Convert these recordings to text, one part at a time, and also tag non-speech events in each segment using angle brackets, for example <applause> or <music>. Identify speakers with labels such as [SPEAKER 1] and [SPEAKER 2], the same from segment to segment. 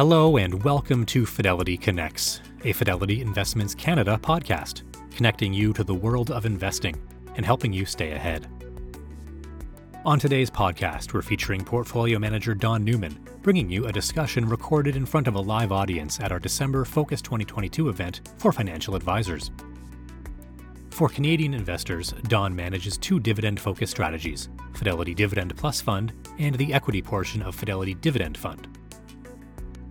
[SPEAKER 1] Hello, and welcome to Fidelity Connects, a Fidelity Investments Canada podcast, connecting you to the world of investing and helping you stay ahead. On today's podcast, we're featuring portfolio manager Don Newman, bringing you a discussion recorded in front of a live audience at our December Focus 2022 event for financial advisors. For Canadian investors, Don manages two dividend focused strategies Fidelity Dividend Plus Fund and the equity portion of Fidelity Dividend Fund.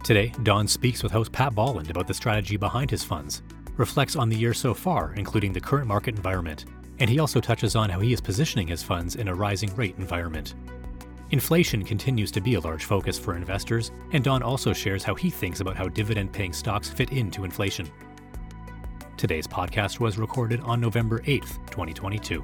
[SPEAKER 1] Today, Don speaks with host Pat Bolland about the strategy behind his funds, reflects on the year so far, including the current market environment, and he also touches on how he is positioning his funds in a rising rate environment. Inflation continues to be a large focus for investors, and Don also shares how he thinks about how dividend paying stocks fit into inflation. Today's podcast was recorded on November 8th, 2022.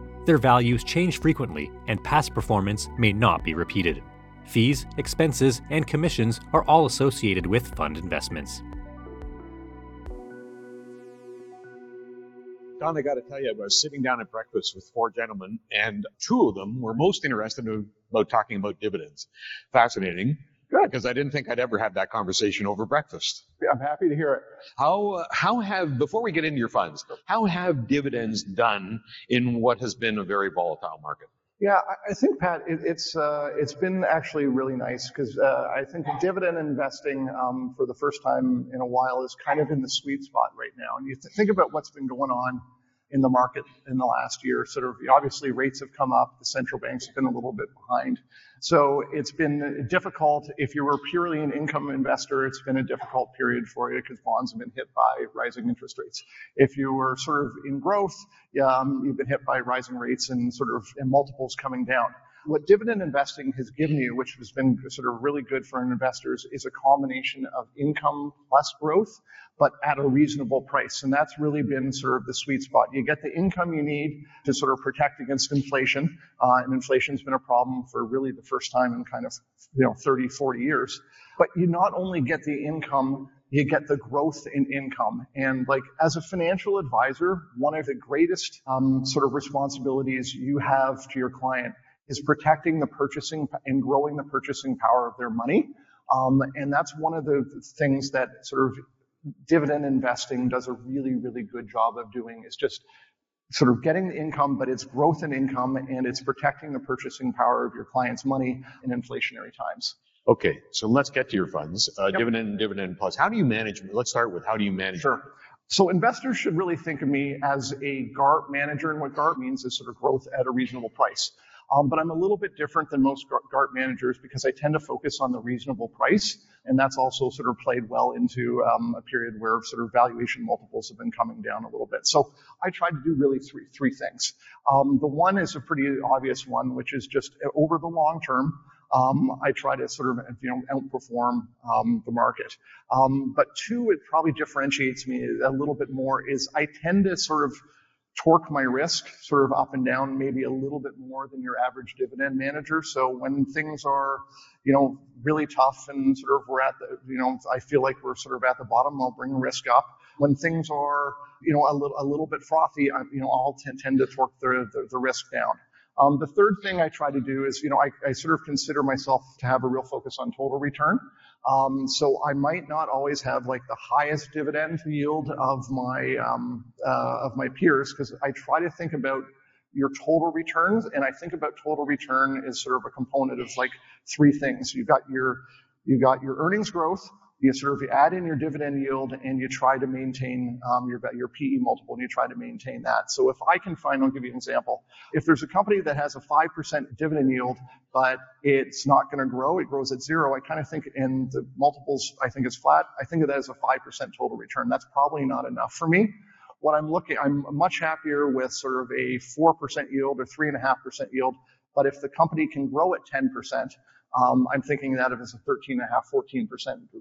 [SPEAKER 1] Their values change frequently, and past performance may not be repeated. Fees, expenses, and commissions are all associated with fund investments.
[SPEAKER 2] Don, I got to tell you, I was sitting down at breakfast with four gentlemen, and two of them were most interested about talking about dividends. Fascinating.
[SPEAKER 3] Good.
[SPEAKER 2] Because I didn't think I'd ever have that conversation over breakfast.
[SPEAKER 3] I'm happy to hear it.
[SPEAKER 2] How uh, how have before we get into your funds, how have dividends done in what has been a very volatile market?
[SPEAKER 3] Yeah, I, think Pat, it, it's uh, it's been actually really nice because uh, I think dividend investing um, for the first time in a while is kind of in the sweet spot right now. And you think about what's been going on in the market in the last year. Sort of obviously rates have come up, the central banks have been a little bit behind. So it's been difficult. If you were purely an income investor, it's been a difficult period for you because bonds have been hit by rising interest rates. If you were sort of in growth, um, you've been hit by rising rates and sort of and multiples coming down. What dividend investing has given you, which has been sort of really good for investors, is a combination of income plus growth, but at a reasonable price. And that's really been sort of the sweet spot. You get the income you need to sort of protect against inflation. Uh, and inflation's been a problem for really the first time in kind of, you know, 30, 40 years. But you not only get the income you get the growth in income. And like as a financial advisor, one of the greatest um, sort of responsibilities you have to your client is protecting the purchasing and growing the purchasing power of their money. Um, and that's one of the things that sort of dividend investing does a really, really good job of doing is just sort of getting the income, but it's growth in income and it's protecting the purchasing power of your client's money in inflationary times.
[SPEAKER 2] Okay, so let's get to your funds. Uh, yep. Dividend and dividend plus. How do you manage? Let's start with how do you manage?
[SPEAKER 3] Sure. So investors should really think of me as a GARP manager, and what GARP means is sort of growth at a reasonable price. Um, but I'm a little bit different than most GARP managers because I tend to focus on the reasonable price, and that's also sort of played well into um, a period where sort of valuation multiples have been coming down a little bit. So I try to do really three three things. Um, the one is a pretty obvious one, which is just uh, over the long term. Um, I try to sort of you know outperform um, the market. Um, but two, it probably differentiates me a little bit more is I tend to sort of torque my risk sort of up and down maybe a little bit more than your average dividend manager. So when things are, you know, really tough and sort of we're at the, you know, I feel like we're sort of at the bottom, I'll bring risk up. When things are, you know, a little, a little bit frothy, I, you know, I'll t- tend to torque the, the, the risk down. Um, the third thing I try to do is, you know, I, I, sort of consider myself to have a real focus on total return. Um, so I might not always have like the highest dividend yield of my um, uh, of my peers because I try to think about your total returns, and I think about total return as sort of a component of like three things. You've got your you've got your earnings growth, you sort of add in your dividend yield and you try to maintain um, your, your PE multiple and you try to maintain that. So if I can find, I'll give you an example. If there's a company that has a 5% dividend yield, but it's not going to grow, it grows at zero, I kind of think, and the multiples I think is flat, I think of that as a 5% total return. That's probably not enough for me. What I'm looking, I'm much happier with sort of a 4% yield or 3.5% yield But if the company can grow at 10%, um, I'm thinking that if it's a 13.5, 14%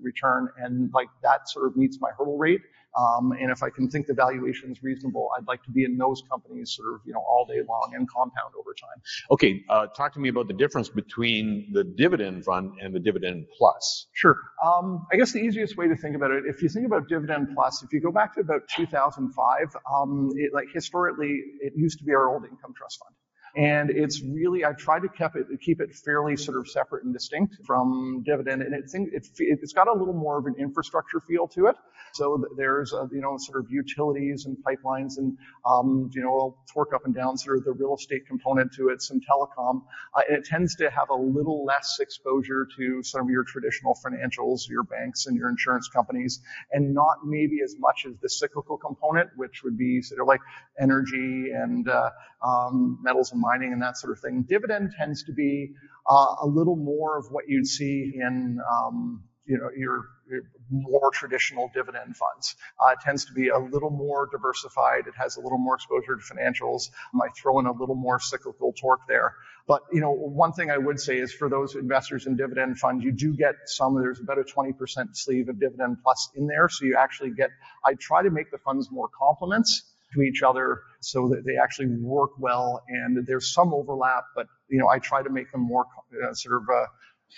[SPEAKER 3] return, and like that sort of meets my hurdle rate. Um, and if I can think the valuation is reasonable, I'd like to be in those companies sort of, you know, all day long and compound over time.
[SPEAKER 2] Okay, uh, talk to me about the difference between the dividend fund and the dividend plus.
[SPEAKER 3] Sure. Um, I guess the easiest way to think about it, if you think about dividend plus, if you go back to about 2005, um, it, like historically, it used to be our old income trust fund. And it's really, I've tried to keep it, keep it fairly sort of separate and distinct from dividend. And it, it, it's got a little more of an infrastructure feel to it. So there's, a, you know, sort of utilities and pipelines and, um, you know, all torque up and down sort of the real estate component to it, some telecom. Uh, and it tends to have a little less exposure to some of your traditional financials, your banks and your insurance companies, and not maybe as much as the cyclical component, which would be sort of like energy and uh, um, metals and mining and that sort of thing. Dividend tends to be uh, a little more of what you'd see in um, you know your, your, more traditional dividend funds. Uh, it tends to be a little more diversified. It has a little more exposure to financials. I throw in a little more cyclical torque there. But you know, one thing I would say is for those investors in dividend funds, you do get some. There's about a 20% sleeve of dividend plus in there, so you actually get. I try to make the funds more complements to each other so that they actually work well. And there's some overlap, but you know, I try to make them more uh, sort of, uh,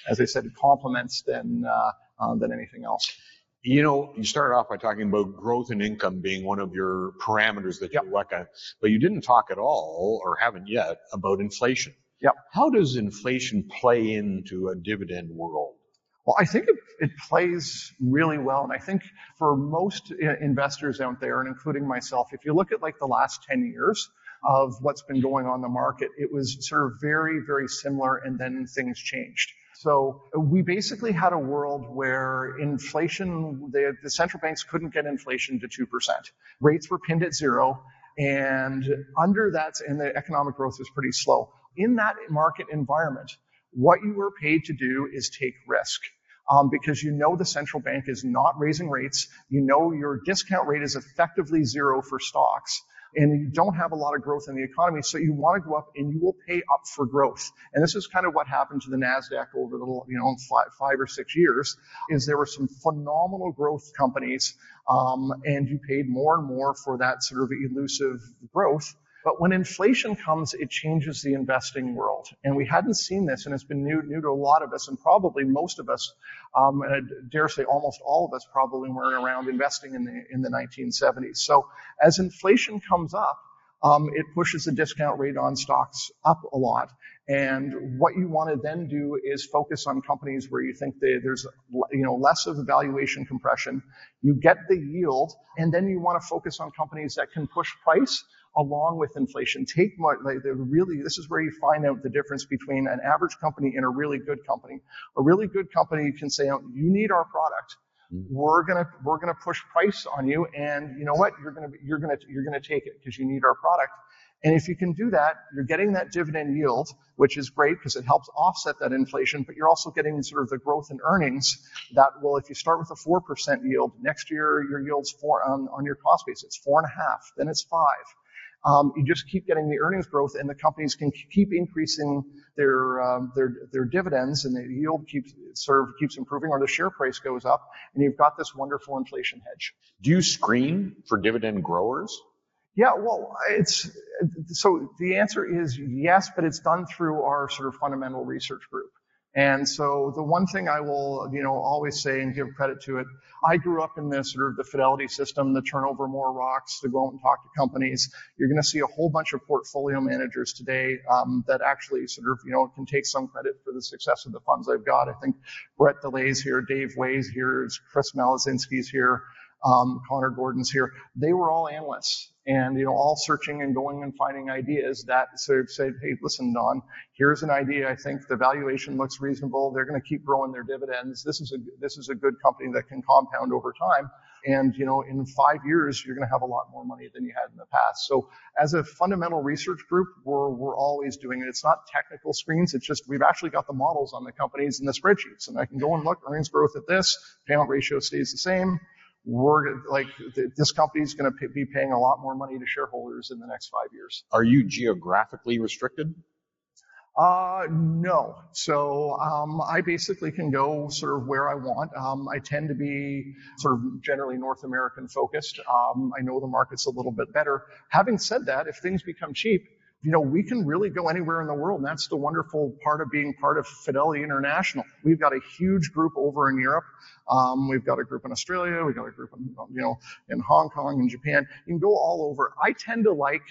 [SPEAKER 3] as I said, complements than uh, uh, than anything else.
[SPEAKER 2] You know, you started off by talking about growth and income being one of your parameters that yep. you look at, but you didn't talk at all, or haven't yet, about inflation.
[SPEAKER 3] Yep.
[SPEAKER 2] How does inflation play into a dividend world?
[SPEAKER 3] Well, I think it, it plays really well. And I think for most uh, investors out there, and including myself, if you look at like the last 10 years of what's been going on the market, it was sort of very, very similar and then things changed. So we basically had a world where inflation, the, the central banks couldn't get inflation to 2%. Rates were pinned at zero. And under that, and the economic growth was pretty slow. In that market environment, what you were paid to do is take risk. Um, because you know the central bank is not raising rates. You know your discount rate is effectively zero for stocks. And you don't have a lot of growth in the economy, so you want to go up and you will pay up for growth. And this is kind of what happened to the Nasdaq over the you know five, five or six years. Is there were some phenomenal growth companies, um, and you paid more and more for that sort of elusive growth. But when inflation comes, it changes the investing world. And we hadn't seen this, and it's been new, new to a lot of us, and probably most of us, um, and I dare say almost all of us probably weren't around investing in the, in the 1970s. So as inflation comes up, um, it pushes the discount rate on stocks up a lot. And what you want to then do is focus on companies where you think they, there's you know less of a valuation compression. You get the yield, and then you want to focus on companies that can push price along with inflation. Take like the really, this is where you find out the difference between an average company and a really good company. A really good company can say, oh, you need our product. Mm-hmm. We're gonna we're gonna push price on you, and you know what? You're gonna you're gonna you're gonna take it because you need our product. And if you can do that, you're getting that dividend yield, which is great because it helps offset that inflation, but you're also getting sort of the growth in earnings that will, if you start with a 4% yield, next year your yield's four on, on your cost base, it's four and a half, then it's five. Um, you just keep getting the earnings growth, and the companies can keep increasing their um, their their dividends, and the yield keeps sort of keeps improving, or the share price goes up, and you've got this wonderful inflation hedge.
[SPEAKER 2] Do you screen for dividend growers?
[SPEAKER 3] Yeah, well, it's so the answer is yes, but it's done through our sort of fundamental research group. And so the one thing I will, you know, always say and give credit to it, I grew up in this sort of the fidelity system, the turnover more rocks, to go out and talk to companies. You're going to see a whole bunch of portfolio managers today um, that actually sort of, you know, can take some credit for the success of the funds I've got. I think Brett DeLay's here, Dave Way's here, Chris Maludzinski's here um, Connor Gordon's here. They were all analysts and, you know, all searching and going and finding ideas that sort of said, hey, listen, Don, here's an idea. I think the valuation looks reasonable. They're going to keep growing their dividends. This is a, this is a good company that can compound over time. And, you know, in five years, you're going to have a lot more money than you had in the past. So as a fundamental research group, we're, we're always doing it. It's not technical screens. It's just, we've actually got the models on the companies and the spreadsheets. And I can go and look, earnings growth at this, payout ratio stays the same we're like this company is going to be paying a lot more money to shareholders in the next five years.
[SPEAKER 2] Are you geographically restricted?
[SPEAKER 3] Uh, no. So um, I basically can go sort of where I want. Um, I tend to be sort of generally North American focused. Um, I know the market's a little bit better. Having said that, if things become cheap, you know, we can really go anywhere in the world. And that's the wonderful part of being part of Fidelity International. We've got a huge group over in Europe. Um, we've got a group in Australia. We've got a group in, you know, in Hong Kong and Japan. You can go all over. I tend to like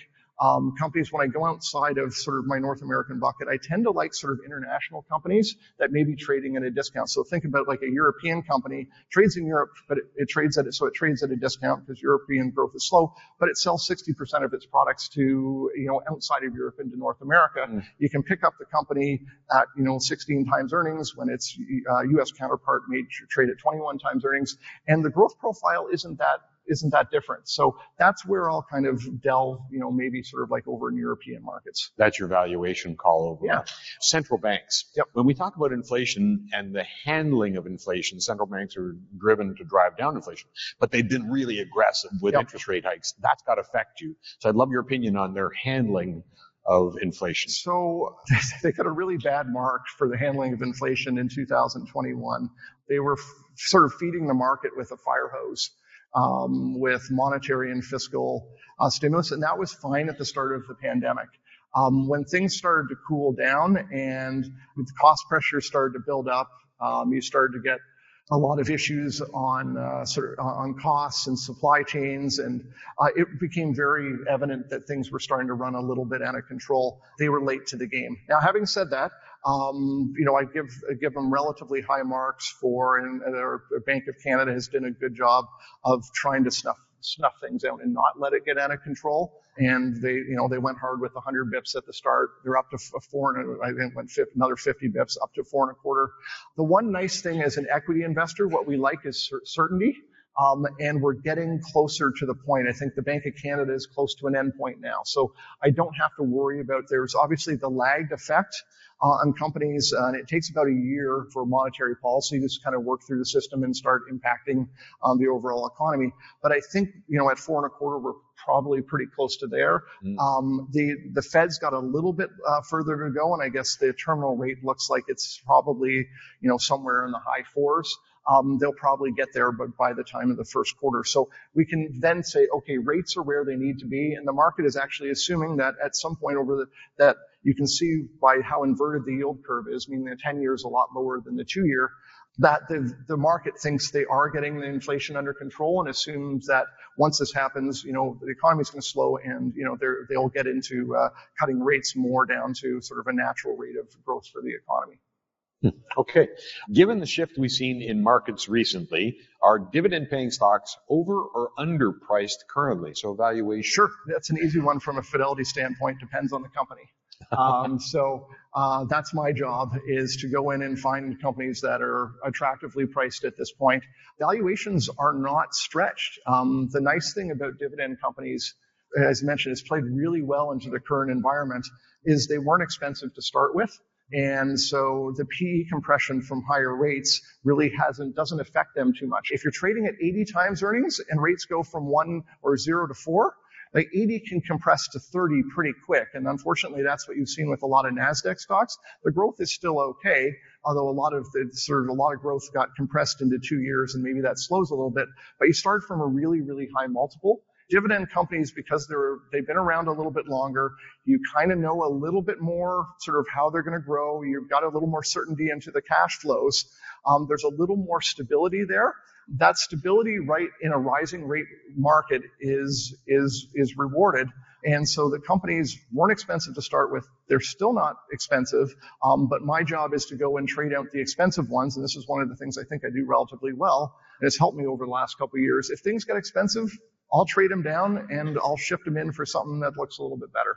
[SPEAKER 3] um, companies, when I go outside of sort of my North American bucket, I tend to like sort of international companies that may be trading at a discount. So think about like a European company trades in Europe, but it, it trades at it, so it trades at a discount because European growth is slow, but it sells 60% of its products to, you know, outside of Europe into North America. Mm. You can pick up the company at, you know, 16 times earnings when its uh, U.S. counterpart may trade at 21 times earnings. And the growth profile isn't that isn't that different. So that's where I'll kind of delve, you know, maybe sort of like over in European markets.
[SPEAKER 2] That's your valuation call over.
[SPEAKER 3] Yeah.
[SPEAKER 2] Central banks.
[SPEAKER 3] Yep.
[SPEAKER 2] When we talk about inflation and the handling of inflation, central banks are driven to drive down inflation, but they've been really aggressive with yep. interest rate hikes. That's got to affect you. So I'd love your opinion on their handling of inflation.
[SPEAKER 3] So <laughs> they got a really bad mark for the handling of inflation in 2021. They were f- sort of feeding the market with a fire hose um, with monetary and fiscal uh, stimulus, and that was fine at the start of the pandemic. Um, when things started to cool down and the cost pressure started to build up, um, you started to get a lot of issues on uh, sort of on costs and supply chains, and uh, it became very evident that things were starting to run a little bit out of control. They were late to the game. Now, having said that, um, you know, I give give them relatively high marks for, and, and our Bank of Canada has done a good job of trying to snuff snuff things out and not let it get out of control. And they, you know, they went hard with 100 bips at the start. They're up to four, and I think went 50, another 50 bips up to four and a quarter. The one nice thing as an equity investor, what we like is certainty. Um, and we're getting closer to the point. I think the Bank of Canada is close to an endpoint now. So I don't have to worry about there's obviously the lagged effect uh, on companies, uh, and it takes about a year for monetary policy to kind of work through the system and start impacting um, the overall economy. But I think, you know, at four and a quarter, we're probably pretty close to there. Mm. Um, the the Fed's got a little bit uh, further to go, and I guess the terminal rate looks like it's probably you know somewhere in the high fours. Um, they'll probably get there, but by the time of the first quarter. So we can then say, okay, rates are where they need to be, and the market is actually assuming that at some point over the that you can see by how inverted the yield curve is, meaning the 10 year is a lot lower than the two year, that the, the market thinks they are getting the inflation under control and assumes that once this happens, you know, the economy is going to slow and, you know, they'll get into uh, cutting rates more down to sort of a natural rate of growth for the economy.
[SPEAKER 2] Hmm. Okay. Given the shift we've seen in markets recently, are dividend paying stocks over or underpriced currently? So valuation.
[SPEAKER 3] Sure. That's an easy one from a fidelity standpoint. Depends on the company. Um, <laughs> so uh, that's my job is to go in and find companies that are attractively priced at this point. Valuations are not stretched. Um, the nice thing about dividend companies, as mentioned, has played really well into the current environment, is they weren't expensive to start with. And so the PE compression from higher rates really hasn't, doesn't affect them too much. If you're trading at 80 times earnings and rates go from one or zero to four, like 80 can compress to 30 pretty quick. And unfortunately, that's what you've seen with a lot of NASDAQ stocks. The growth is still okay, although a lot of the sort of a lot of growth got compressed into two years and maybe that slows a little bit. But you start from a really, really high multiple. Dividend companies, because they're, they've been around a little bit longer, you kind of know a little bit more sort of how they're going to grow. You've got a little more certainty into the cash flows. Um, there's a little more stability there that stability right in a rising rate market is is is rewarded. And so the companies weren't expensive to start with. They're still not expensive. Um, but my job is to go and trade out the expensive ones. And this is one of the things I think I do relatively well. And it's helped me over the last couple of years. If things get expensive, I'll trade them down and I'll shift them in for something that looks a little bit better.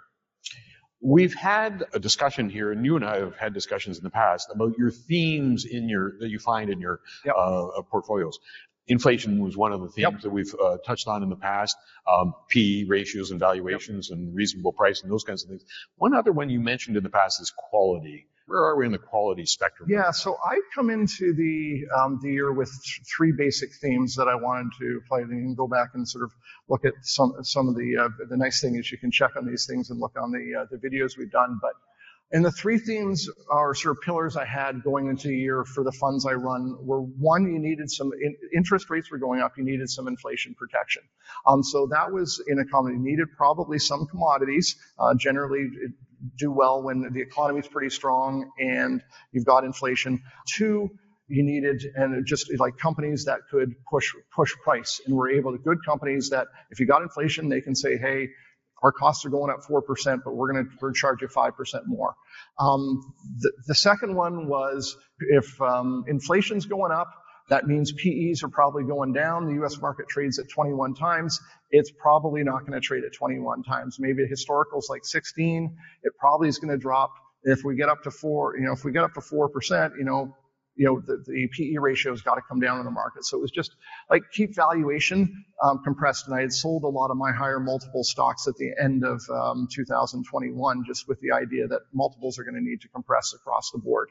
[SPEAKER 2] We've had a discussion here, and you and I have had discussions in the past about your themes in your that you find in your yep. uh, portfolios. Inflation was one of the themes yep. that we've uh, touched on in the past. Um, PE ratios and valuations yep. and reasonable price and those kinds of things. One other one you mentioned in the past is quality. Where are we in the quality spectrum?
[SPEAKER 3] Yeah, so I come into the um, the year with three basic themes that I wanted to play. And you can go back and sort of look at some some of the uh, the nice thing is you can check on these things and look on the uh, the videos we've done. But And the three themes are sort of pillars I had going into the year for the funds I run were one, you needed some in, interest rates were going up, you needed some inflation protection. Um, so that was in a commodity. You needed probably some commodities. Uh, generally, do well when the economy is pretty strong and you've got inflation. Two, you needed and just like companies that could push push price and were able to good companies that if you got inflation they can say hey our costs are going up 4%, but we're going to charge you 5% more. Um, the, the, second one was if um, inflation's going up, that means PEs are probably going down. The US market trades at 21 times. It's probably not going to trade at 21 times. Maybe historical is like 16. It probably is going to drop. If we get up to four, you know, if we get up to 4%, you know, you know, the, the PE ratio has got to come down in the market. So it was just like keep valuation um, compressed. And I had sold a lot of my higher multiple stocks at the end of um, 2021, just with the idea that multiples are going to need to compress across the board.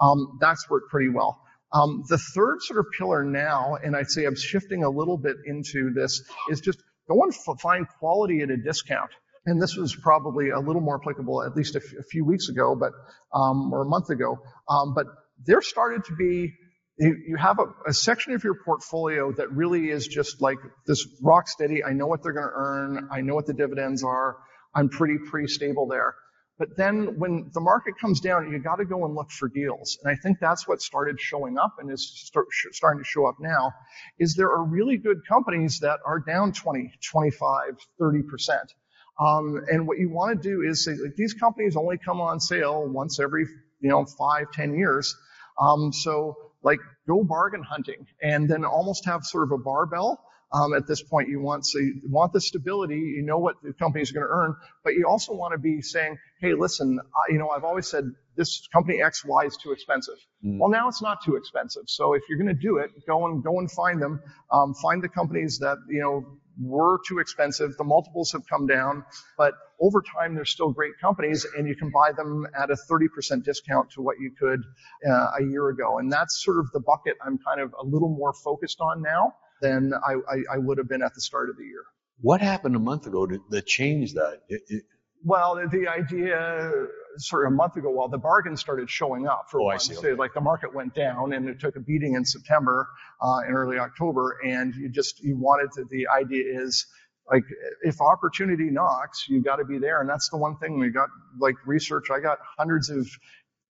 [SPEAKER 3] Um, that's worked pretty well. Um, the third sort of pillar now, and I'd say I'm shifting a little bit into this, is just go and f- find quality at a discount and this was probably a little more applicable at least a, f- a few weeks ago, but um, or a month ago. Um, but there started to be you have a, a, section of your portfolio that really is just like this rock steady. I know what they're going to earn. I know what the dividends are. I'm pretty pretty stable there. But then when the market comes down, you got to go and look for deals. And I think that's what started showing up and is start, starting to show up now is there are really good companies that are down 20, 25, 30 percent. Um, and what you want to do is say like, these companies only come on sale once every you know five, ten years. Um, so like go bargain hunting and then almost have sort of a barbell. Um, at this point, you want so you want the stability. You know what the company is going to earn, but you also want to be saying, "Hey, listen, I, you know, I've always said this company X Y is too expensive. Mm. Well, now it's not too expensive. So if you're going to do it, go and go and find them. Um, find the companies that you know were too expensive. The multiples have come down, but over time, they're still great companies, and you can buy them at a 30% discount to what you could uh, a year ago. And that's sort of the bucket I'm kind of a little more focused on now than I, I, I would have been at the start of the year.
[SPEAKER 2] What happened a month ago to, that changed that? It, it...
[SPEAKER 3] Well, the idea sort of a month ago, while the bargains started showing up for
[SPEAKER 2] oh,
[SPEAKER 3] one,
[SPEAKER 2] see, okay.
[SPEAKER 3] like the market went down and it took a beating in September uh, and early October, and you just you wanted to. The idea is like if opportunity knocks, you got to be there, and that's the one thing we got. Like research, I got hundreds of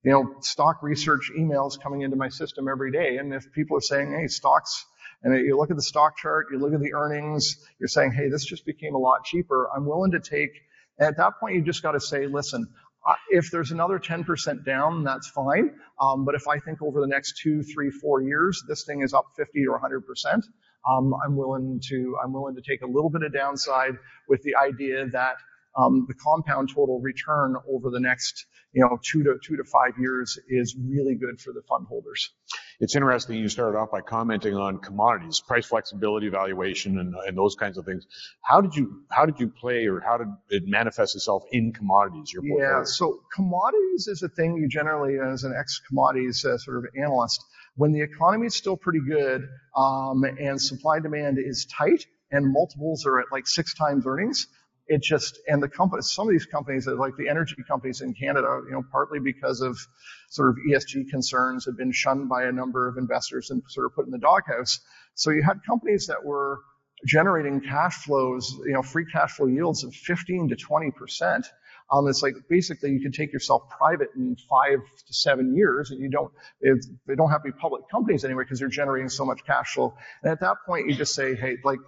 [SPEAKER 3] you know stock research emails coming into my system every day, and if people are saying, hey, stocks. And you look at the stock chart, you look at the earnings, you're saying, hey, this just became a lot cheaper. I'm willing to take at that point, you just got to say, listen, if there's another 10% down, that's fine. Um, but if I think over the next two, three, four years, this thing is up 50 or 100%, um, I'm willing to I'm willing to take a little bit of downside with the idea that um, the compound total return over the next you know two to two to five years is really good for the fund holders.
[SPEAKER 2] It's interesting you started off by commenting on commodities, price flexibility, valuation, and, and those kinds of things. How did you how did you play, or how did it manifest itself in commodities? Your portfolio?
[SPEAKER 3] Yeah, so commodities is a thing you generally, as an ex-commodities uh, sort of analyst, when the economy is still pretty good um, and supply demand is tight and multiples are at like six times earnings, it just and the company some of these companies like the energy companies in canada you know partly because of sort of esg concerns have been shunned by a number of investors and sort of put in the doghouse so you had companies that were generating cash flows you know free cash flow yields of 15 to 20 percent um, it's like basically you can take yourself private in five to seven years, and you don't they don't have to be public companies anyway because they're generating so much cash flow. And at that point, you just say, hey, like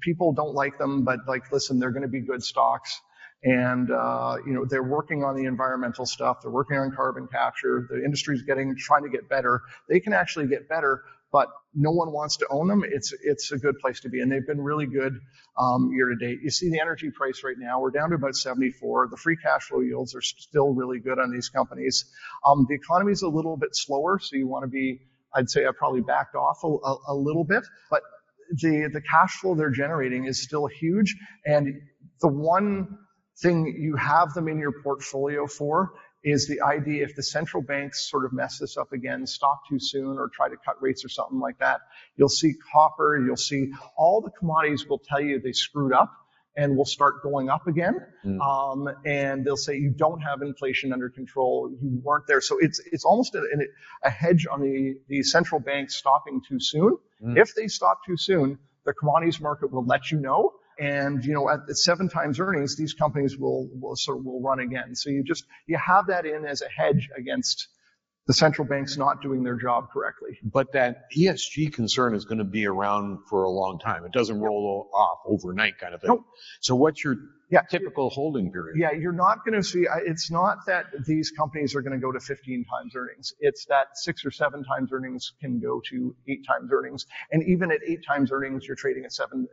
[SPEAKER 3] people don't like them, but like, listen, they're going to be good stocks. And, uh, you know, they're working on the environmental stuff. They're working on carbon capture. The industry's getting, trying to get better. They can actually get better, but no one wants to own them. It's, it's a good place to be. And they've been really good, um, year to date. You see the energy price right now. We're down to about 74. The free cash flow yields are still really good on these companies. Um, the economy's a little bit slower, so you want to be, I'd say I probably backed off a, a, a little bit, but the, the cash flow they're generating is still huge. And the one thing you have them in your portfolio for is the idea if the central banks sort of mess this up again, stop too soon or try to cut rates or something like that, you'll see copper, you'll see all the commodities will tell you they screwed up and will start going up again. Mm. Um, and they'll say you don't have inflation under control. You weren't there. So it's it's almost a, a hedge on the, the central bank stopping too soon. Mm. If they stop too soon, the commodities market will let you know. And you know, at, at seven times earnings, these companies will will sort of will run again. So you just you have that in as a hedge against the central bank's not doing their job correctly.
[SPEAKER 2] But that ESG concern is going to be around for a long time. It doesn't roll off overnight kind of thing. Nope. So what's your yeah. typical holding period.
[SPEAKER 3] Yeah, you're not going to see, it's not that these companies are going to go to 15 times earnings. It's that six or seven times earnings can go to eight times earnings. And even at eight times earnings, you're trading at seven,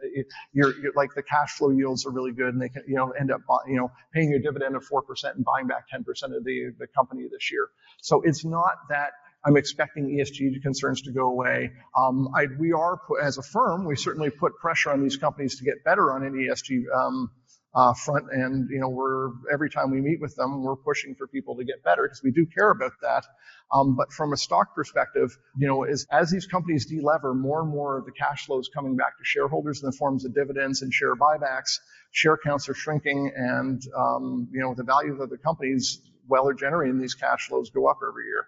[SPEAKER 3] you're, you're like the cash flow yields are really good and they can, you know, end up, you know, paying a dividend of 4% and buying back 10% of the, the company this year. So it's not that I'm expecting ESG concerns to go away. Um, I, we are, as a firm, we certainly put pressure on these companies to get better on an ESG um, uh, front. end. you know, we're, every time we meet with them, we're pushing for people to get better because we do care about that. Um, but from a stock perspective, you know, as, as these companies delever, more and more of the cash flows coming back to shareholders in the forms of dividends and share buybacks. Share counts are shrinking and, um, you know, the value of the companies while they're generating these cash flows go up every year.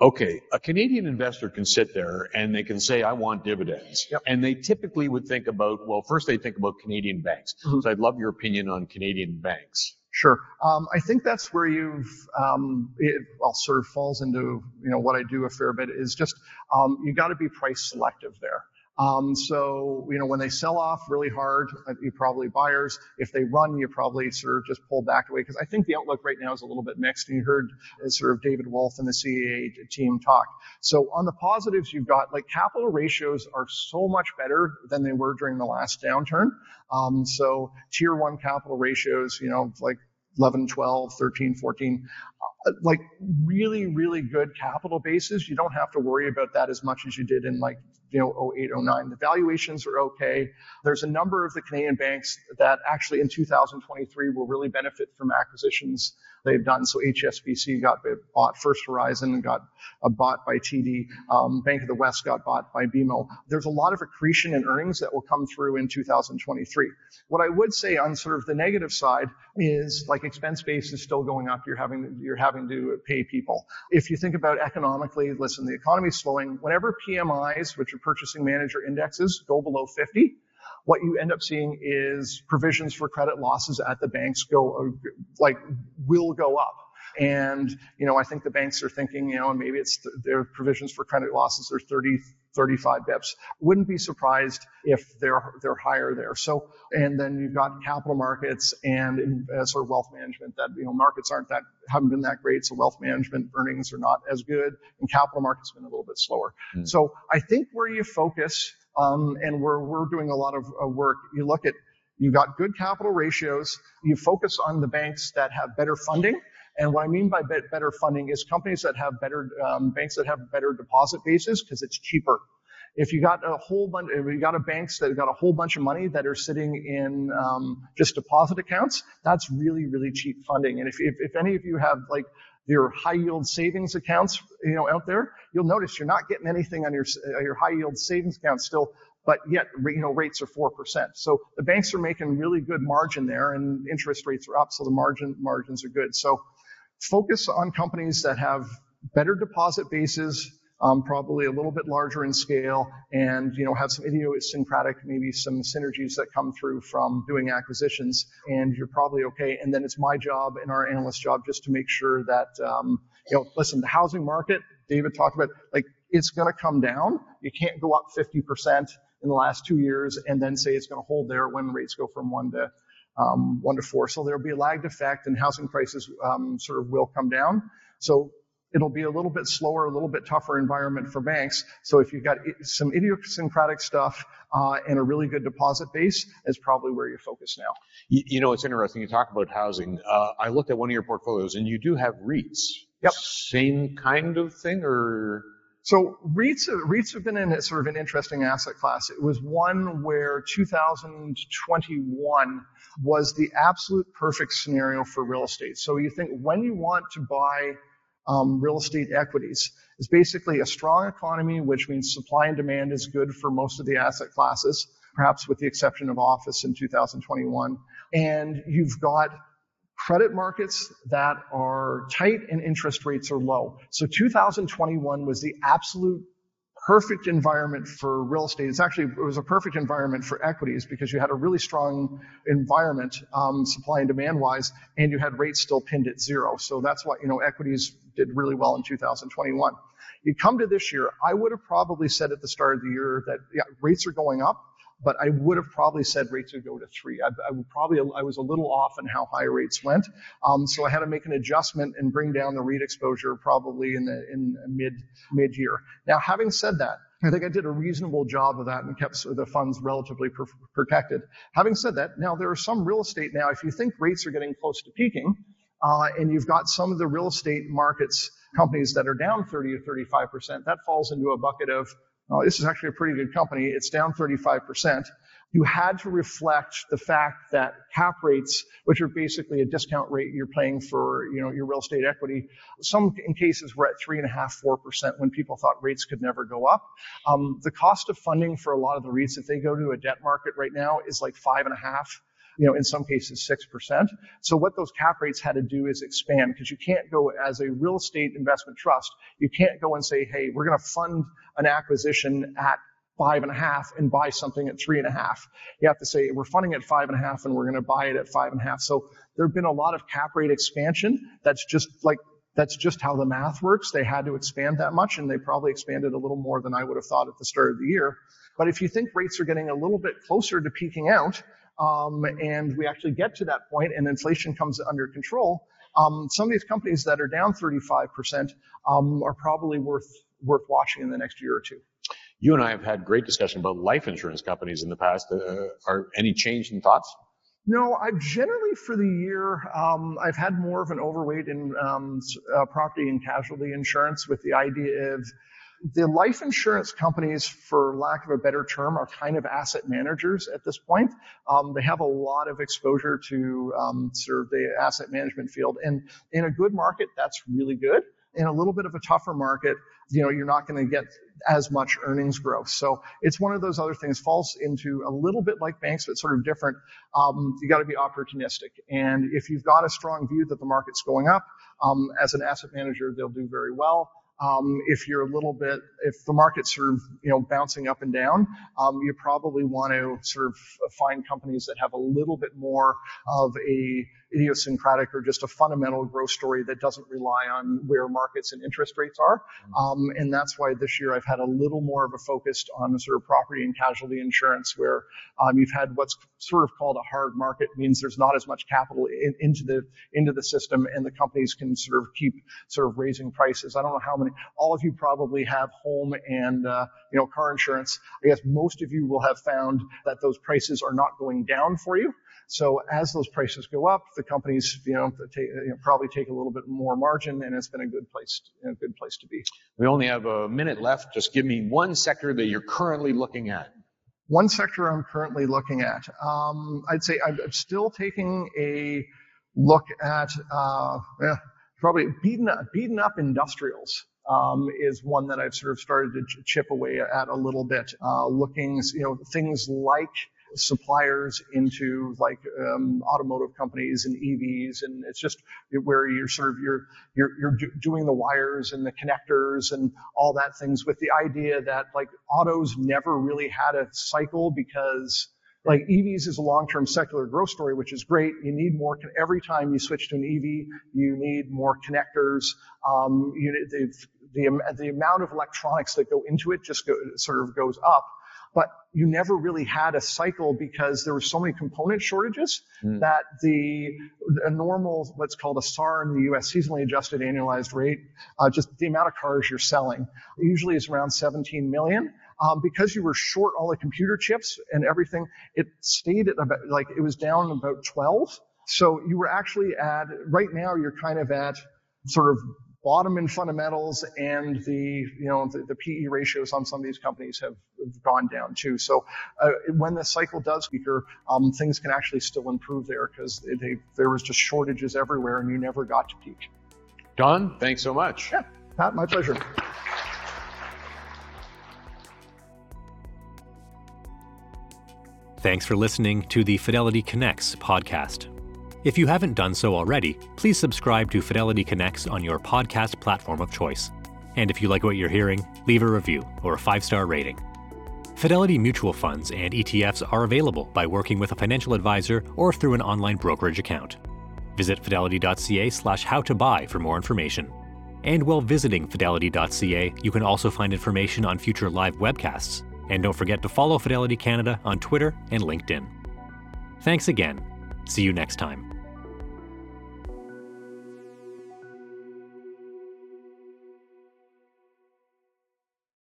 [SPEAKER 2] Okay, a Canadian investor can sit there and they can say, I want dividends. Yep. And they typically would think about, well, first they think about Canadian banks. Mm-hmm. So I'd love your opinion on Canadian banks.
[SPEAKER 3] Sure. Um, I think that's where you've, um, it well, sort of falls into, you know, what I do a fair bit is just, um, you got to be price selective there. Um, so, you know, when they sell off really hard, uh, you probably buyers. If they run, you probably sort of just pull back away because I think the outlook right now is a little bit mixed. And you heard uh, sort of David Wolf and the GAA team talk. So on the positives, you've got like capital ratios are so much better than they were during the last downturn. Um, so tier one capital ratios, you know, like 11, 12, 13, 14 uh, like really, really good capital bases. You don't have to worry about that as much as you did in like you know, 08, 09. The valuations are okay. There's a number of the Canadian banks that actually in 2023 will really benefit from acquisitions they've done. So HSBC got bought, First Horizon got uh, bought by TD, um, Bank of the West got bought by BMO. There's a lot of accretion in earnings that will come through in 2023. What I would say on sort of the negative side is like expense base is still going up. You're having you're having to pay people. If you think about economically, listen, the economy is slowing. Whenever PMIs, which are purchasing manager indexes, go below 50, what you end up seeing is provisions for credit losses at the banks go, like, will go up. And, you know, I think the banks are thinking, you know, maybe it's th- their provisions for credit losses are 30, 35 bips. Wouldn't be surprised if they're, they're higher there. So, and then you've got capital markets and in, uh, sort of wealth management that, you know, markets aren't that, haven't been that great. So wealth management earnings are not as good and capital markets have been a little bit slower. Mm. So I think where you focus um, and we're, we're doing a lot of uh, work. You look at, you got good capital ratios. You focus on the banks that have better funding. And what I mean by better funding is companies that have better, um, banks that have better deposit bases because it's cheaper. If you got a whole bunch, if you got a banks that got a whole bunch of money that are sitting in um, just deposit accounts, that's really, really cheap funding. And if, if, if any of you have like your high yield savings accounts, you know, out there, you'll notice you're not getting anything on your, uh, your high yield savings account still, but yet, you know, rates are 4%. So the banks are making really good margin there and interest rates are up. So the margin, margins are good. So focus on companies that have better deposit bases, um, probably a little bit larger in scale, and you know have some idiosyncratic, maybe some synergies that come through from doing acquisitions, and you're probably okay. And then it's my job and our analyst job just to make sure that um, you know, listen, the housing market, David talked about, like it's going to come down. You can't go up 50% in the last two years and then say it's going to hold there when rates go from one to um, one to four. So there'll be a lagged effect, and housing prices um, sort of will come down. So it'll be a little bit slower, a little bit tougher environment for banks. So if you've got some idiosyncratic stuff uh, and a really good deposit base, is probably where you focus now.
[SPEAKER 2] You, you know, it's interesting. You talk about housing. Uh, I looked at one of your portfolios, and you do have REITs.
[SPEAKER 3] Yep.
[SPEAKER 2] Same kind of thing, or
[SPEAKER 3] so REITs, REITs have been in sort of an interesting asset class. It was one where 2021 was the absolute perfect scenario for real estate. So you think when you want to buy um, real estate equities. It's basically a strong economy, which means supply and demand is good for most of the asset classes. perhaps with the exception of office in 2021. And you've got credit markets that are tight and interest rates are low. So 2021 was the absolute perfect environment for real estate. It's actually it was a perfect environment for equities because you had a really strong environment, um, supply and demand wise, and you had rates still pinned at zero. So that's why you know equities did really well in 2021. You come to this year, I would have probably said at the start of the year that yeah, rates are going up but I would have probably said rates would go to three. I, I would probably I was a little off in how high rates went, um, so I had to make an adjustment and bring down the REIT exposure probably in the in mid mid year. Now, having said that, I think I did a reasonable job of that and kept the funds relatively pr- protected. Having said that, now there are some real estate now. If you think rates are getting close to peaking, uh, and you've got some of the real estate markets companies that are down 30 or 35 percent, that falls into a bucket of oh, this is actually a pretty good company. It's down 35%. You had to reflect the fact that cap rates, which are basically a discount rate you're paying for, you know, your real estate equity, some in cases were at three and a half, four percent when people thought rates could never go up. Um, the cost of funding for a lot of the REITs, if they go to a debt market right now, is like five and a half you know, in some cases 6%. So what those cap rates had to do is expand because you can't go as a real estate investment trust, you can't go and say, hey, we're going to fund an acquisition at five and a half and buy something at three and a half. You have to say, we're funding at five and a half and we're going to buy it at five and a half. So there have been a lot of cap rate expansion. That's just like, that's just how the math works. They had to expand that much and they probably expanded a little more than I would have thought at the start of the year. But if you think rates are getting a little bit closer to peaking out, um, and we actually get to that point and inflation comes under control, um, some of these companies that are down 35% um, are probably worth worth watching in the next year or two.
[SPEAKER 2] You and I have had great discussion about life insurance companies in the past. Uh, are any change in thoughts?
[SPEAKER 3] No, I've generally for the year, um, I've had more of an overweight in um, uh, property and casualty insurance with the idea of the life insurance companies, for lack of a better term, are kind of asset managers at this point. Um, they have a lot of exposure to um, sort of the asset management field. And in a good market, that's really good. In a little bit of a tougher market, you know, you're not going to get as much earnings growth. So it's one of those other things falls into a little bit like banks, but sort of different. Um, you got to be opportunistic. And if you've got a strong view that the market's going up, um, as an asset manager, they'll do very well. Um, if you're a little bit, if the market's of, you know, bouncing up and down, um, you probably want to sort of find companies that have a little bit more of a idiosyncratic or just a fundamental growth story that doesn't rely on where markets and interest rates are. Um, and that's why this year I've had a little more of a focus on sort of property and casualty insurance where um, you've had what's sort of called a hard market means there's not as much capital in, into the into the system and the companies can sort of keep sort of raising prices. I don't know how many, all of you probably have home and, uh, you know, car insurance. I guess most of you will have found that those prices are not going down for you. So as those prices go up, the companies, you know, take, you know, probably take a little bit more margin, and it's been a good place, a good place to be.
[SPEAKER 2] We only have a minute left. Just give me one sector that you're currently looking at.
[SPEAKER 3] One sector I'm currently looking at. Um, I'd say I'm still taking a look at uh, yeah, probably beaten up, beaten up industrials. Um, is one that I've sort of started to chip away at a little bit. Uh, looking, you know, things like suppliers into like um, automotive companies and EVs, and it's just where you're sort of you're you're you're doing the wires and the connectors and all that things with the idea that like autos never really had a cycle because like EVs is a long-term secular growth story, which is great. You need more. Every time you switch to an EV, you need more connectors. Um, you, the, the, the amount of electronics that go into it just go, sort of goes up but you never really had a cycle because there were so many component shortages mm. that the a normal what's called a SAR in the U.S. seasonally adjusted annualized rate, uh, just the amount of cars you're selling, usually is around 17 million. Um, because you were short all the computer chips and everything, it stayed at about like it was down about 12. So you were actually at right now you're kind of at sort of bottom in fundamentals and the, you know, the, the PE ratios on some of these companies have, have gone down too. So uh, when the cycle does weaker, um, things can actually still improve there because there was just shortages everywhere and you never got to peak.
[SPEAKER 2] Don, thanks so much.
[SPEAKER 3] Yeah, Pat, my pleasure.
[SPEAKER 1] Thanks for listening to the Fidelity Connects podcast. If you haven't done so already, please subscribe to Fidelity Connects on your podcast platform of choice. And if you like what you're hearing, leave a review or a five star rating. Fidelity mutual funds and ETFs are available by working with a financial advisor or through an online brokerage account. Visit fidelity.ca/slash how to buy for more information. And while visiting fidelity.ca, you can also find information on future live webcasts. And don't forget to follow Fidelity Canada on Twitter and LinkedIn. Thanks again. See you next time.